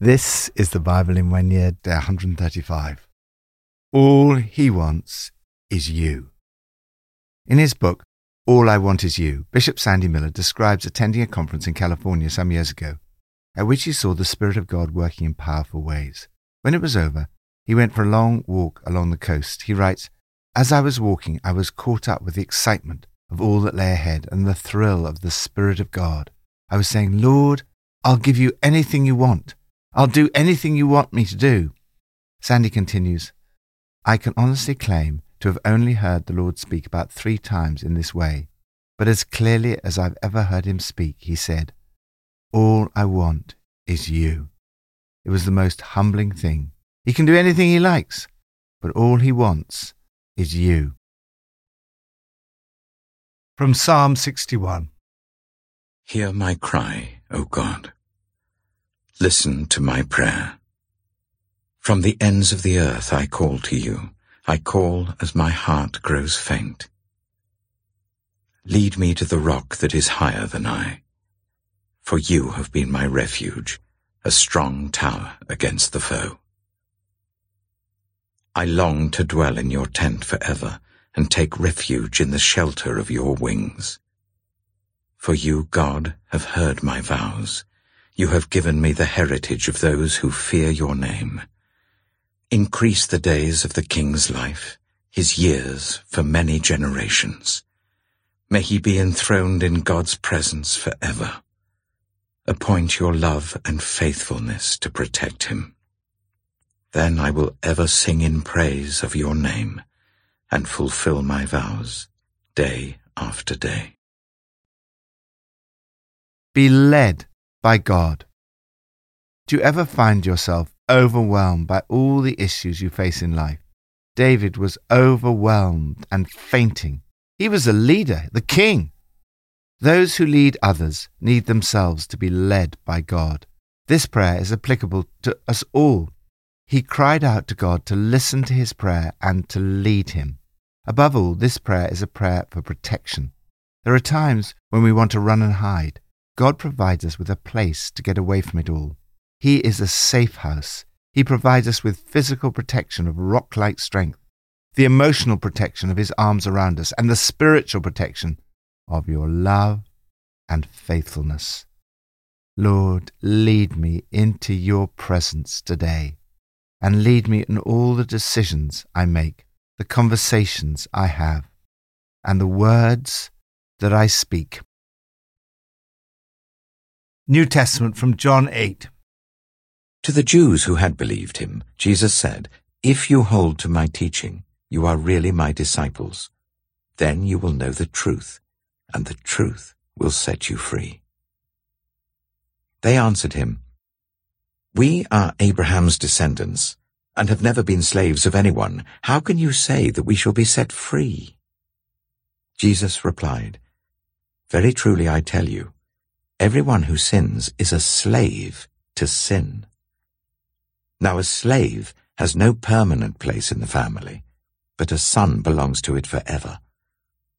This is the Bible in one year, day 135. All he wants is you. In his book, All I Want Is You, Bishop Sandy Millar describes attending a conference in California some years ago, at which he saw the Spirit of God working in powerful ways. When it was over, he went for a long walk along the coast. He writes, As I was walking, I was caught up with the excitement of all that lay ahead and the thrill of the Spirit of God. I was saying, Lord, I'll give you anything you want. I'll do anything you want me to do. Sandy continues, I can honestly claim to have only heard the Lord speak about three times in this way, but as clearly as I've ever heard him speak, he said, All I want is you. It was the most humbling thing. He can do anything he likes, but all he wants is you. From Psalm 61 Hear my cry, O God. Listen to my prayer. From the ends of the earth I call to you. I call as my heart grows faint. Lead me to the rock that is higher than I. For you have been my refuge, a strong tower against the foe. I long to dwell in your tent forever and take refuge in the shelter of your wings. For you, God, have heard my vows. You have given me the heritage of those who fear your name. Increase the days of the king's life, his years for many generations. May he be enthroned in God's presence forever. Appoint your love and faithfulness to protect him. Then I will ever sing in praise of your name and fulfill my vows day after day. Be led by God. Do you ever find yourself overwhelmed by all the issues you face in life? David was overwhelmed and fainting. He was a leader, the king. Those who lead others need themselves to be led by God. This prayer is applicable to us all. He cried out to God to listen to his prayer and to lead him. Above all, this prayer is a prayer for protection. There are times when we want to run and hide. God provides us with a place to get away from it all. He is a safe house. He provides us with physical protection of rock like strength, the emotional protection of His arms around us, and the spiritual protection of your love and faithfulness. Lord, lead me into your presence today, and lead me in all the decisions I make, the conversations I have, and the words that I speak. New Testament from John 8. To the Jews who had believed him, Jesus said, If you hold to my teaching, you are really my disciples. Then you will know the truth, and the truth will set you free. They answered him, We are Abraham's descendants, and have never been slaves of anyone. How can you say that we shall be set free? Jesus replied, Very truly I tell you, Everyone who sins is a slave to sin. Now a slave has no permanent place in the family, but a son belongs to it forever.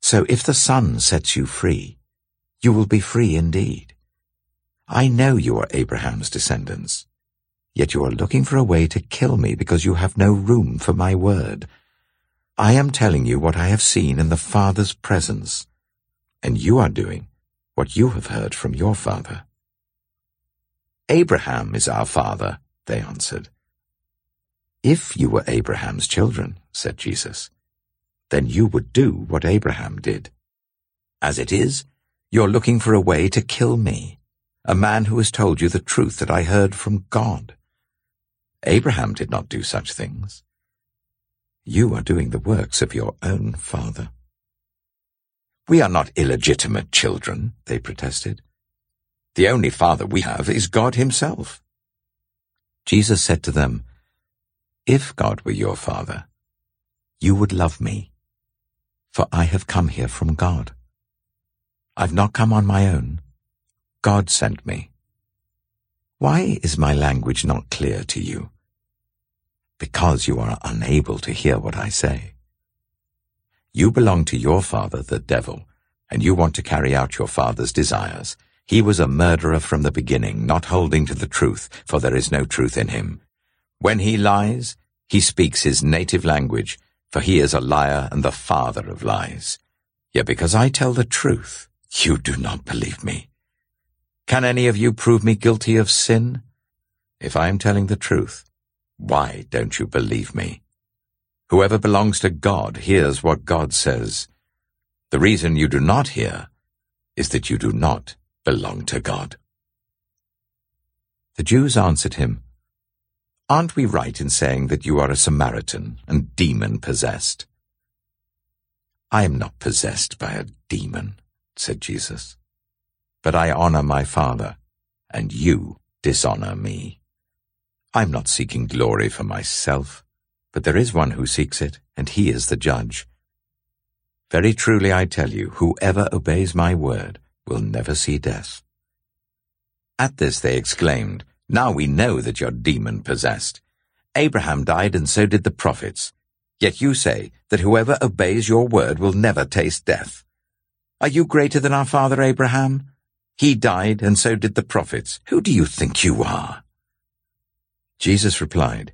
So if the son sets you free, you will be free indeed. I know you are Abraham's descendants, yet you are looking for a way to kill me because you have no room for my word. I am telling you what I have seen in the Father's presence, and you are doing what you have heard from your father. Abraham is our father, they answered. If you were Abraham's children, said Jesus, then you would do what Abraham did. As it is, you're looking for a way to kill me, a man who has told you the truth that I heard from God. Abraham did not do such things. You are doing the works of your own father. We are not illegitimate children, they protested. The only father we have is God himself. Jesus said to them, If God were your father, you would love me, for I have come here from God. I've not come on my own. God sent me. Why is my language not clear to you? Because you are unable to hear what I say. You belong to your father, the devil, and you want to carry out your father's desires. He was a murderer from the beginning, not holding to the truth, for there is no truth in him. When he lies, he speaks his native language, for he is a liar and the father of lies. Yet because I tell the truth, you do not believe me. Can any of you prove me guilty of sin? If I am telling the truth, why don't you believe me? Whoever belongs to God hears what God says. The reason you do not hear is that you do not belong to God. The Jews answered him, Aren't we right in saying that you are a Samaritan and demon-possessed? I am not possessed by a demon, said Jesus, but I honor my Father, and you dishonor me. I'm not seeking glory for myself, but there is one who seeks it, and he is the judge. Very truly I tell you, whoever obeys my word will never see death. At this they exclaimed, Now we know that you're demon-possessed. Abraham died and so did the prophets. Yet you say that whoever obeys your word will never taste death. Are you greater than our father Abraham? He died and so did the prophets. Who do you think you are? Jesus replied,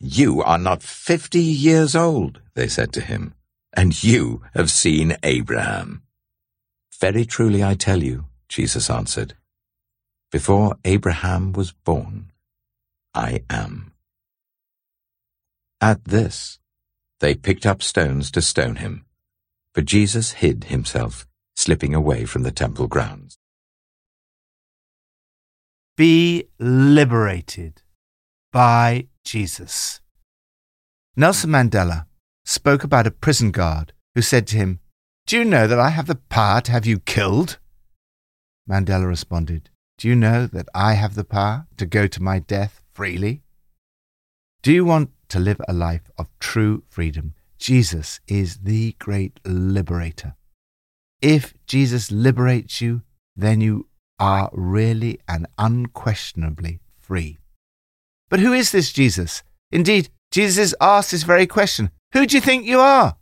You are not fifty years old, they said to him, and you have seen Abraham. Very truly I tell you, Jesus answered, before Abraham was born, I am. At this, they picked up stones to stone him, but Jesus hid himself, slipping away from the temple grounds. Be liberated by Jesus. Nelson Mandela spoke about a prison guard who said to him, do you know that I have the power to have you killed? Mandela responded, Do you know that I have the power to go to my death freely? Do you want to live a life of true freedom? Jesus is the great liberator. If Jesus liberates you, then you are really and unquestionably free. But who is this Jesus? Indeed, Jesus asked this very question Who do you think you are?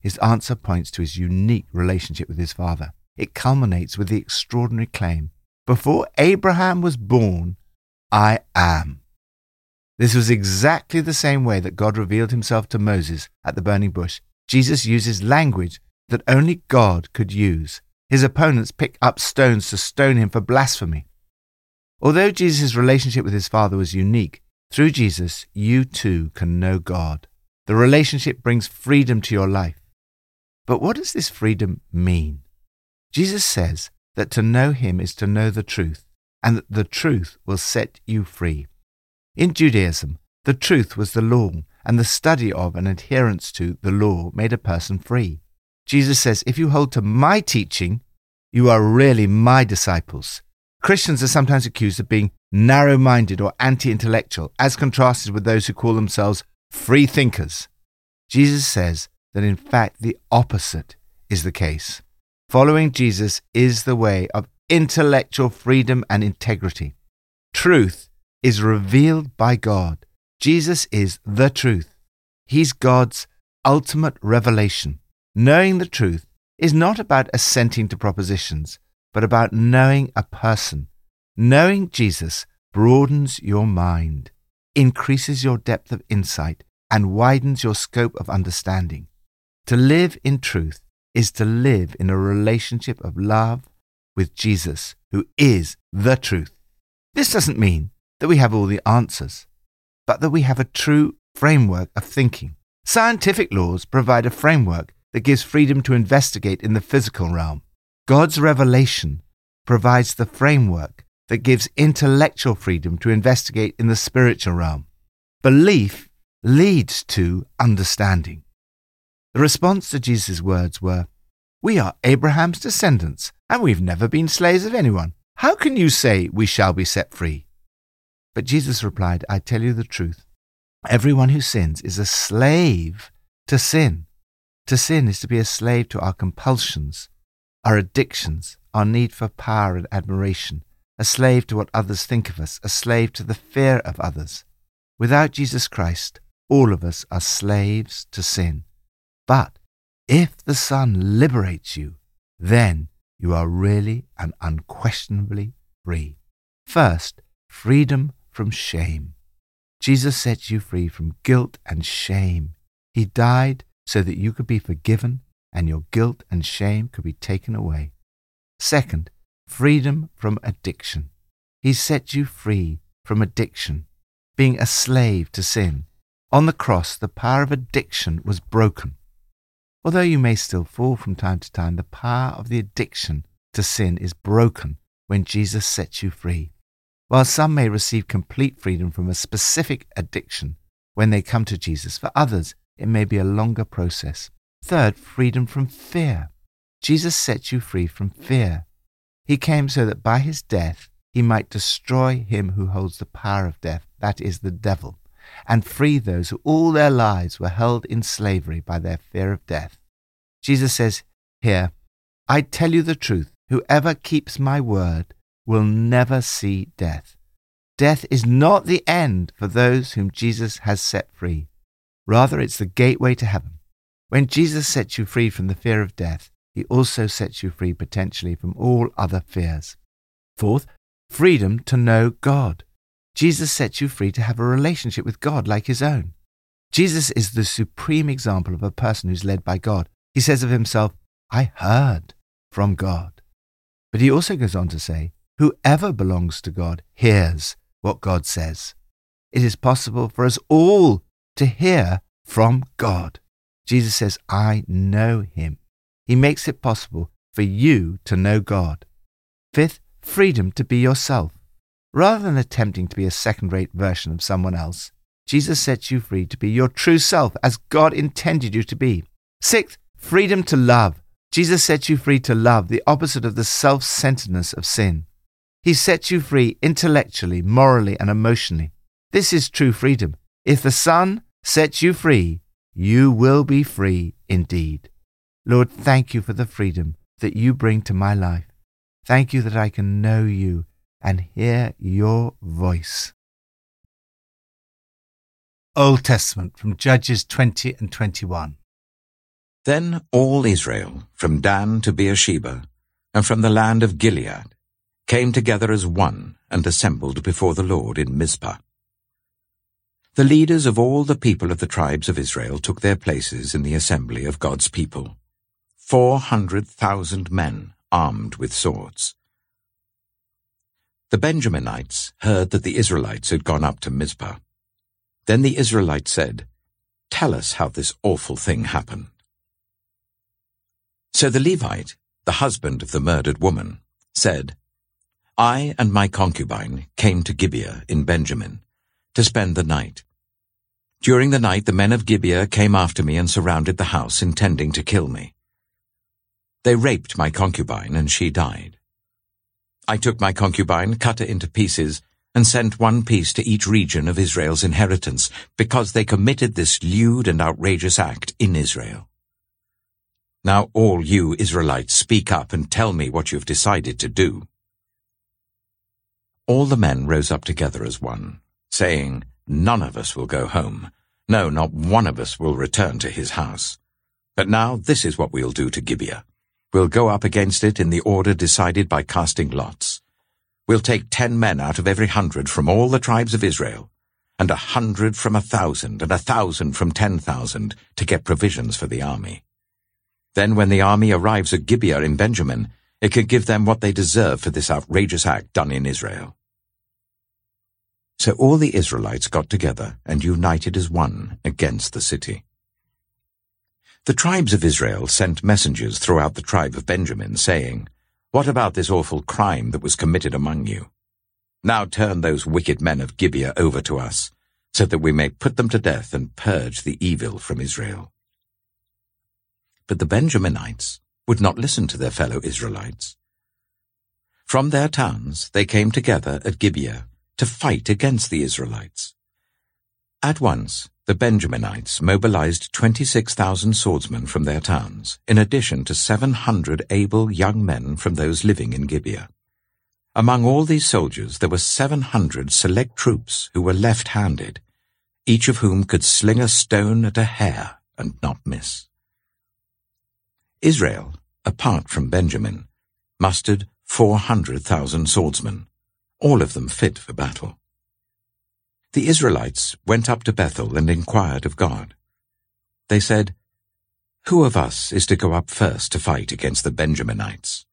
His answer points to his unique relationship with his father. It culminates with the extraordinary claim Before Abraham was born, I am. This was exactly the same way that God revealed himself to Moses at the burning bush. Jesus uses language that only God could use. His opponents pick up stones to stone him for blasphemy. Although Jesus' relationship with his Father was unique, through Jesus, you too can know God. The relationship brings freedom to your life. But what does this freedom mean? Jesus says that to know him is to know the truth, and that the truth will set you free. In Judaism, the truth was the law, and the study of and adherence to the law made a person free. Jesus says, If you hold to my teaching, you are really my disciples. Christians are sometimes accused of being narrow minded or anti intellectual, as contrasted with those who call themselves free thinkers. Jesus says that in fact the opposite is the case. Following Jesus is the way of intellectual freedom and integrity. Truth is revealed by God. Jesus is the truth. He's God's ultimate revelation. Knowing the truth is not about assenting to propositions, but about knowing a person. Knowing Jesus broadens your mind, increases your depth of insight, and widens your scope of understanding. To live in truth is to live in a relationship of love with Jesus, who is the truth. This doesn't mean that we have all the answers, but that we have a true framework of thinking. Scientific laws provide a framework that gives freedom to investigate in the physical realm. God's revelation provides the framework that gives intellectual freedom to investigate in the spiritual realm. Belief leads to understanding. The response to Jesus' words were, We are Abraham's descendants, and we've never been slaves of anyone. How can you say we shall be set free? But Jesus replied, I tell you the truth. Everyone who sins is a slave to sin. To sin is to be a slave to our compulsions, our addictions, our need for power and admiration, a slave to what others think of us, a slave to the fear of others. Without Jesus Christ, all of us are slaves to sin. But if the Son liberates you, then you are really and unquestionably free. First, freedom from shame. Jesus sets you free from guilt and shame. He died so that you could be forgiven and your guilt and shame could be taken away. Second, freedom from addiction. He set you free from addiction, being a slave to sin. On the cross, the power of addiction was broken. Although you may still fall from time to time, the power of the addiction to sin is broken when Jesus sets you free. While some may receive complete freedom from a specific addiction when they come to Jesus, for others it may be a longer process. Third, freedom from fear. Jesus sets you free from fear. He came so that by his death he might destroy him who holds the power of death, that is, the devil and free those who all their lives were held in slavery by their fear of death. Jesus says here, I tell you the truth, whoever keeps my word will never see death. Death is not the end for those whom Jesus has set free. Rather, it's the gateway to heaven. When Jesus sets you free from the fear of death, he also sets you free potentially from all other fears. Fourth, freedom to know God. Jesus sets you free to have a relationship with God like his own. Jesus is the supreme example of a person who's led by God. He says of himself, I heard from God. But he also goes on to say, whoever belongs to God hears what God says. It is possible for us all to hear from God. Jesus says, I know him. He makes it possible for you to know God. Fifth, freedom to be yourself. Rather than attempting to be a second rate version of someone else, Jesus sets you free to be your true self as God intended you to be. Sixth, freedom to love. Jesus sets you free to love, the opposite of the self centeredness of sin. He sets you free intellectually, morally, and emotionally. This is true freedom. If the Son sets you free, you will be free indeed. Lord, thank you for the freedom that you bring to my life. Thank you that I can know you and hear your voice. Old Testament from Judges 20 and 21. Then all Israel, from Dan to Beersheba, and from the land of Gilead, came together as one and assembled before the Lord in Mizpah. The leaders of all the people of the tribes of Israel took their places in the assembly of God's people, four hundred thousand men armed with swords. The Benjaminites heard that the Israelites had gone up to Mizpah. Then the Israelites said, Tell us how this awful thing happened. So the Levite, the husband of the murdered woman, said, I and my concubine came to Gibeah in Benjamin to spend the night. During the night the men of Gibeah came after me and surrounded the house, intending to kill me. They raped my concubine, and she died. I took my concubine, cut her into pieces, and sent one piece to each region of Israel's inheritance, because they committed this lewd and outrageous act in Israel. Now all you Israelites speak up and tell me what you've decided to do. All the men rose up together as one, saying, None of us will go home. No, not one of us will return to his house. But now this is what we'll do to Gibeah. We'll go up against it in the order decided by casting lots. We'll take ten men out of every hundred from all the tribes of Israel, and a hundred from a thousand, and a thousand from ten thousand, to get provisions for the army. Then when the army arrives at Gibeah in Benjamin, it can give them what they deserve for this outrageous act done in Israel. So all the Israelites got together and united as one against the city. The tribes of Israel sent messengers throughout the tribe of Benjamin, saying, What about this awful crime that was committed among you? Now turn those wicked men of Gibeah over to us, so that we may put them to death and purge the evil from Israel. But the Benjaminites would not listen to their fellow Israelites. From their towns they came together at Gibeah to fight against the Israelites. At once the Benjaminites mobilized 26,000 swordsmen from their towns, in addition to 700 able young men from those living in Gibeah. Among all these soldiers there were 700 select troops who were left-handed, each of whom could sling a stone at a hare and not miss. Israel, apart from Benjamin, mustered 400,000 swordsmen, all of them fit for battle. The Israelites went up to Bethel and inquired of God. They said, Who of us is to go up first to fight against the Benjaminites?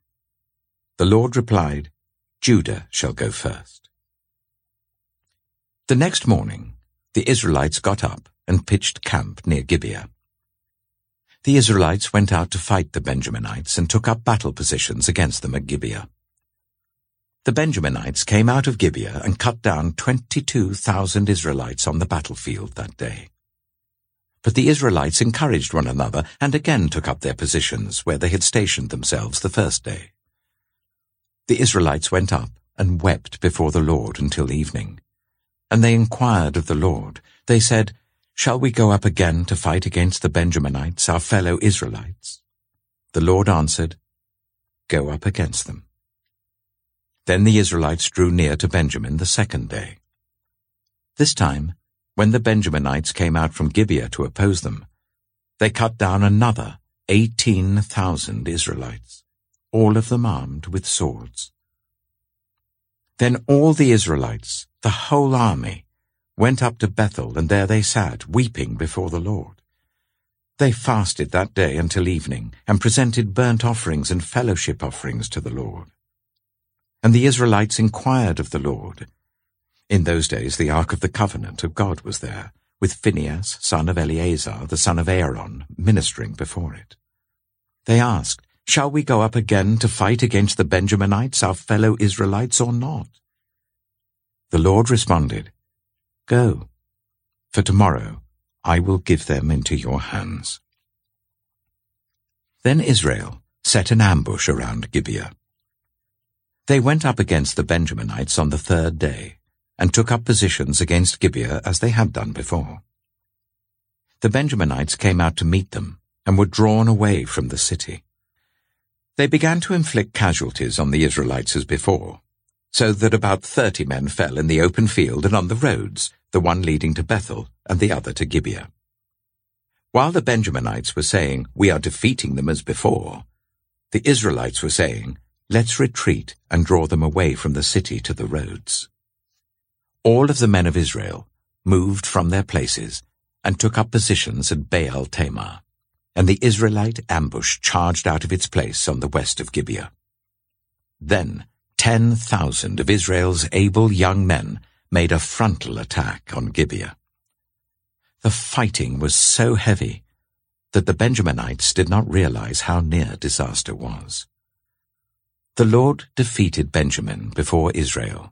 The Lord replied, Judah shall go first. The next morning, the Israelites got up and pitched camp near Gibeah. The Israelites went out to fight the Benjaminites and took up battle positions against them at Gibeah. The Benjaminites came out of Gibeah and cut down 22,000 Israelites on the battlefield that day. But the Israelites encouraged one another and again took up their positions where they had stationed themselves the first day. The Israelites went up and wept before the Lord until evening. And they inquired of the Lord. They said, Shall we go up again to fight against the Benjaminites, our fellow Israelites? The Lord answered, Go up against them. Then the Israelites drew near to Benjamin the second day. This time, when the Benjaminites came out from Gibeah to oppose them, they cut down another 18,000 Israelites, all of them armed with swords. Then all the Israelites, the whole army, went up to Bethel, and there they sat, weeping before the Lord. They fasted that day until evening, and presented burnt offerings and fellowship offerings to the Lord. And the Israelites inquired of the Lord. In those days the Ark of the Covenant of God was there, with Phinehas, son of Eleazar, the son of Aaron, ministering before it. They asked, Shall we go up again to fight against the Benjaminites, our fellow Israelites, or not? The Lord responded, Go, for tomorrow I will give them into your hands. Then Israel set an ambush around Gibeah. They went up against the Benjaminites on the third day, and took up positions against Gibeah as they had done before. The Benjaminites came out to meet them, and were drawn away from the city. They began to inflict casualties on the Israelites as before, so that about thirty men fell in the open field and on the roads, the one leading to Bethel and the other to Gibeah. While the Benjaminites were saying, We are defeating them as before, the Israelites were saying, Let's retreat and draw them away from the city to the roads. All of the men of Israel moved from their places and took up positions at Baal Tamar, and the Israelite ambush charged out of its place on the west of Gibeah. Then ten thousand of Israel's able young men made a frontal attack on Gibeah. The fighting was so heavy that the Benjaminites did not realize how near disaster was. The Lord defeated Benjamin before Israel,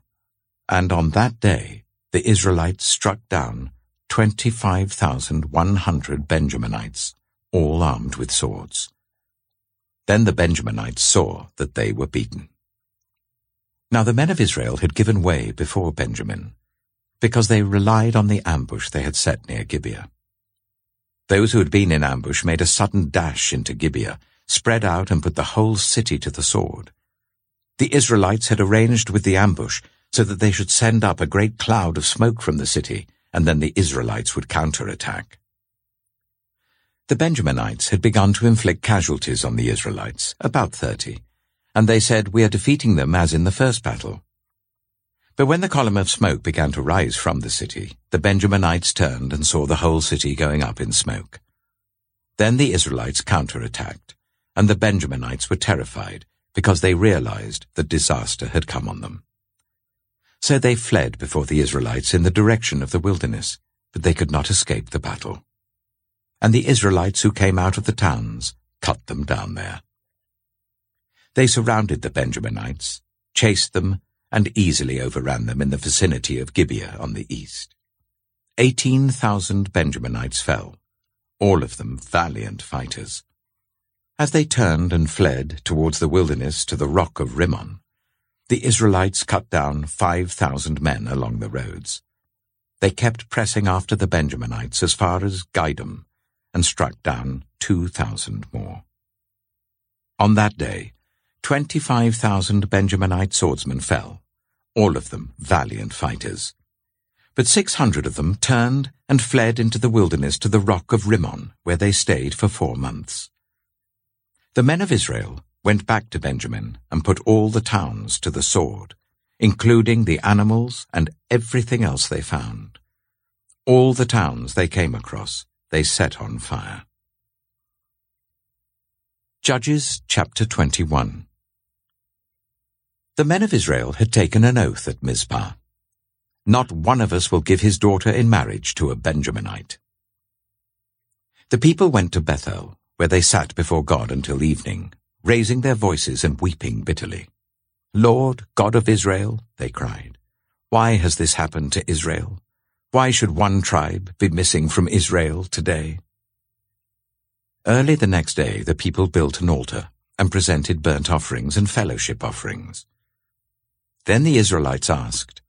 and on that day the Israelites struck down 25,100 Benjaminites, all armed with swords. Then the Benjaminites saw that they were beaten. Now the men of Israel had given way before Benjamin, because they relied on the ambush they had set near Gibeah. Those who had been in ambush made a sudden dash into Gibeah, spread out and put the whole city to the sword. The Israelites had arranged with the ambush so that they should send up a great cloud of smoke from the city, and then the Israelites would counterattack. The Benjaminites had begun to inflict casualties on the Israelites, about thirty, and they said, We are defeating them as in the first battle. But when the column of smoke began to rise from the city, the Benjaminites turned and saw the whole city going up in smoke. Then the Israelites counterattacked, and the Benjaminites were terrified because they realized that disaster had come on them. So they fled before the Israelites in the direction of the wilderness, but they could not escape the battle. And the Israelites who came out of the towns cut them down there. They surrounded the Benjaminites, chased them, and easily overran them in the vicinity of Gibeah on the east. Eighteen thousand Benjaminites fell, all of them valiant fighters. As they turned and fled towards the wilderness to the rock of Rimmon, the Israelites cut down 5,000 men along the roads. They kept pressing after the Benjaminites as far as Gidom and struck down 2,000 more. On that day, 25,000 Benjaminite swordsmen fell, all of them valiant fighters. But 600 of them turned and fled into the wilderness to the rock of Rimmon, where they stayed for four months. The men of Israel went back to Benjamin and put all the towns to the sword, including the animals and everything else they found. All the towns they came across they set on fire. Judges chapter 21 The men of Israel had taken an oath at Mizpah. Not one of us will give his daughter in marriage to a Benjaminite. The people went to Bethel, where they sat before God until evening, raising their voices and weeping bitterly. Lord, God of Israel, they cried, why has this happened to Israel? Why should one tribe be missing from Israel today? Early the next day the people built an altar and presented burnt offerings and fellowship offerings. Then the Israelites asked,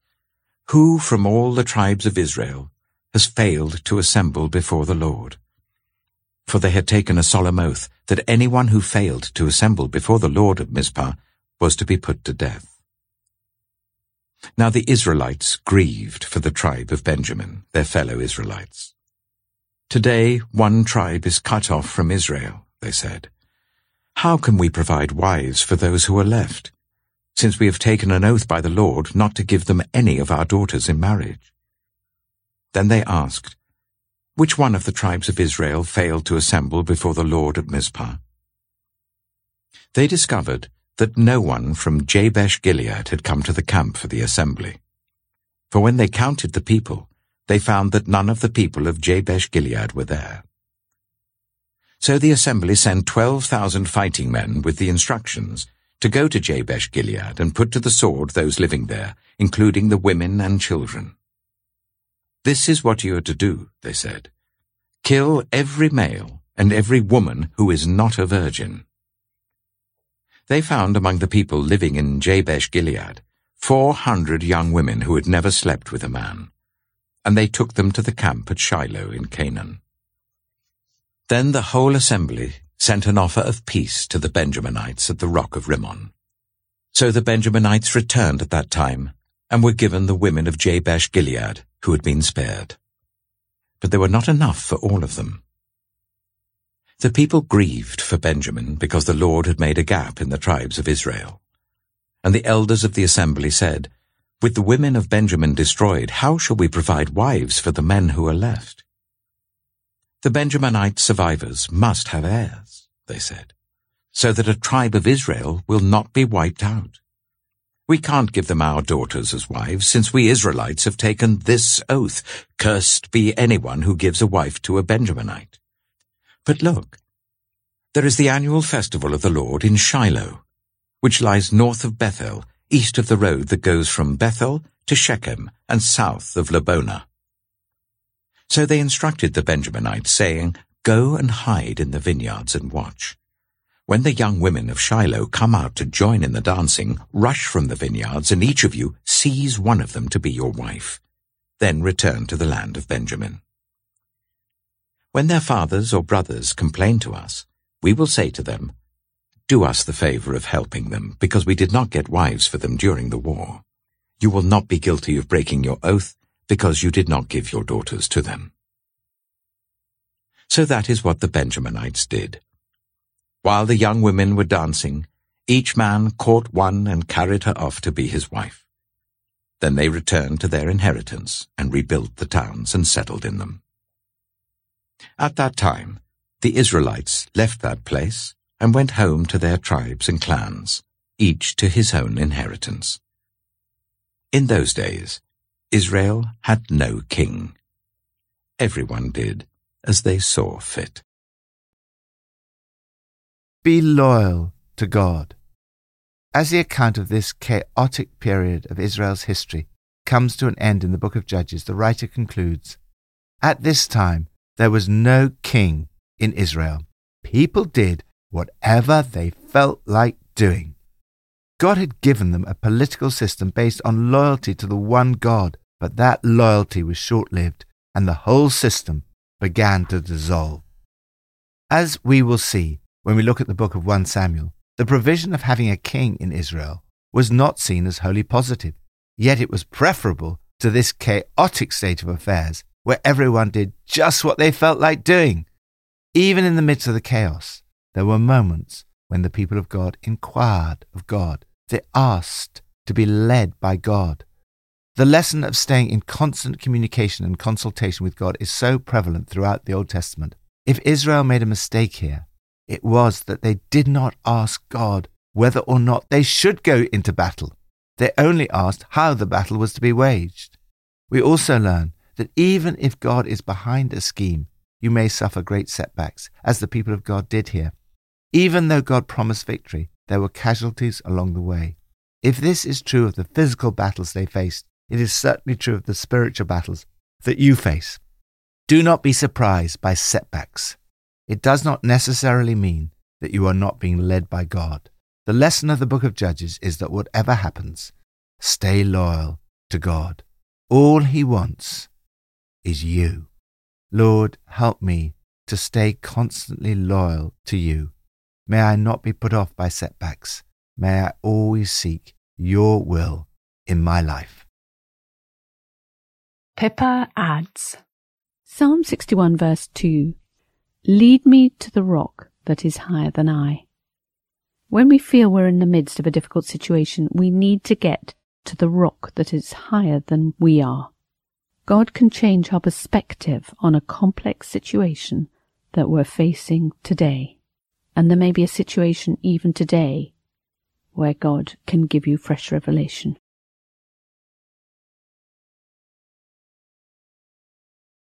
Who from all the tribes of Israel has failed to assemble before the Lord? For they had taken a solemn oath that anyone who failed to assemble before the Lord of Mizpah was to be put to death. Now the Israelites grieved for the tribe of Benjamin, their fellow Israelites. Today one tribe is cut off from Israel, they said. How can we provide wives for those who are left, since we have taken an oath by the Lord not to give them any of our daughters in marriage? Then they asked, which one of the tribes of Israel failed to assemble before the Lord at Mizpah? They discovered that no one from Jabesh Gilead had come to the camp for the assembly. For when they counted the people, they found that none of the people of Jabesh Gilead were there. So the assembly sent 12,000 fighting men with the instructions to go to Jabesh Gilead and put to the sword those living there, including the women and children. This is what you are to do, they said. Kill every male and every woman who is not a virgin. They found among the people living in Jabesh Gilead four hundred young women who had never slept with a man, and they took them to the camp at Shiloh in Canaan. Then the whole assembly sent an offer of peace to the Benjaminites at the rock of Rimmon. So the Benjaminites returned at that time and were given the women of Jabesh Gilead who had been spared. But there were not enough for all of them. The people grieved for Benjamin because the Lord had made a gap in the tribes of Israel. And the elders of the assembly said, With the women of Benjamin destroyed, how shall we provide wives for the men who are left? The Benjaminite survivors must have heirs, they said, so that a tribe of Israel will not be wiped out. We can't give them our daughters as wives, since we Israelites have taken this oath, Cursed be anyone who gives a wife to a Benjaminite. But look, there is the annual festival of the Lord in Shiloh, which lies north of Bethel, east of the road that goes from Bethel to Shechem and south of Lebonah. So they instructed the Benjaminites, saying, Go and hide in the vineyards and watch. When the young women of Shiloh come out to join in the dancing, rush from the vineyards, and each of you seize one of them to be your wife. Then return to the land of Benjamin. When their fathers or brothers complain to us, we will say to them, Do us the favor of helping them, because we did not get wives for them during the war. You will not be guilty of breaking your oath, because you did not give your daughters to them. So that is what the Benjaminites did. While the young women were dancing, each man caught one and carried her off to be his wife. Then they returned to their inheritance and rebuilt the towns and settled in them. At that time, the Israelites left that place and went home to their tribes and clans, each to his own inheritance. In those days, Israel had no king. Everyone did as they saw fit. Be loyal to God. As the account of this chaotic period of Israel's history comes to an end in the book of Judges, the writer concludes At this time, there was no king in Israel. People did whatever they felt like doing. God had given them a political system based on loyalty to the one God, but that loyalty was short lived and the whole system began to dissolve. As we will see when we look at the book of 1 Samuel, the provision of having a king in Israel was not seen as wholly positive, yet it was preferable to this chaotic state of affairs where everyone did just what they felt like doing. Even in the midst of the chaos, there were moments when the people of God inquired of God. They asked to be led by God. The lesson of staying in constant communication and consultation with God is so prevalent throughout the Old Testament. If Israel made a mistake here, it was that they did not ask God whether or not they should go into battle. They only asked how the battle was to be waged. We also learn that even if God is behind a scheme, you may suffer great setbacks, as the people of God did here. Even though God promised victory, there were casualties along the way. If this is true of the physical battles they faced, it is certainly true of the spiritual battles that you face. Do not be surprised by setbacks. It does not necessarily mean that you are not being led by God. The lesson of the book of Judges is that whatever happens, stay loyal to God. All he wants is you. Lord, help me to stay constantly loyal to you. May I not be put off by setbacks. May I always seek your will in my life. Pippa adds Psalm 61, verse 2 Lead me to the rock that is higher than I. When we feel we're in the midst of a difficult situation, we need to get to the rock that is higher than we are. God can change our perspective on a complex situation that we're facing today. And there may be a situation even today where God can give you fresh revelation.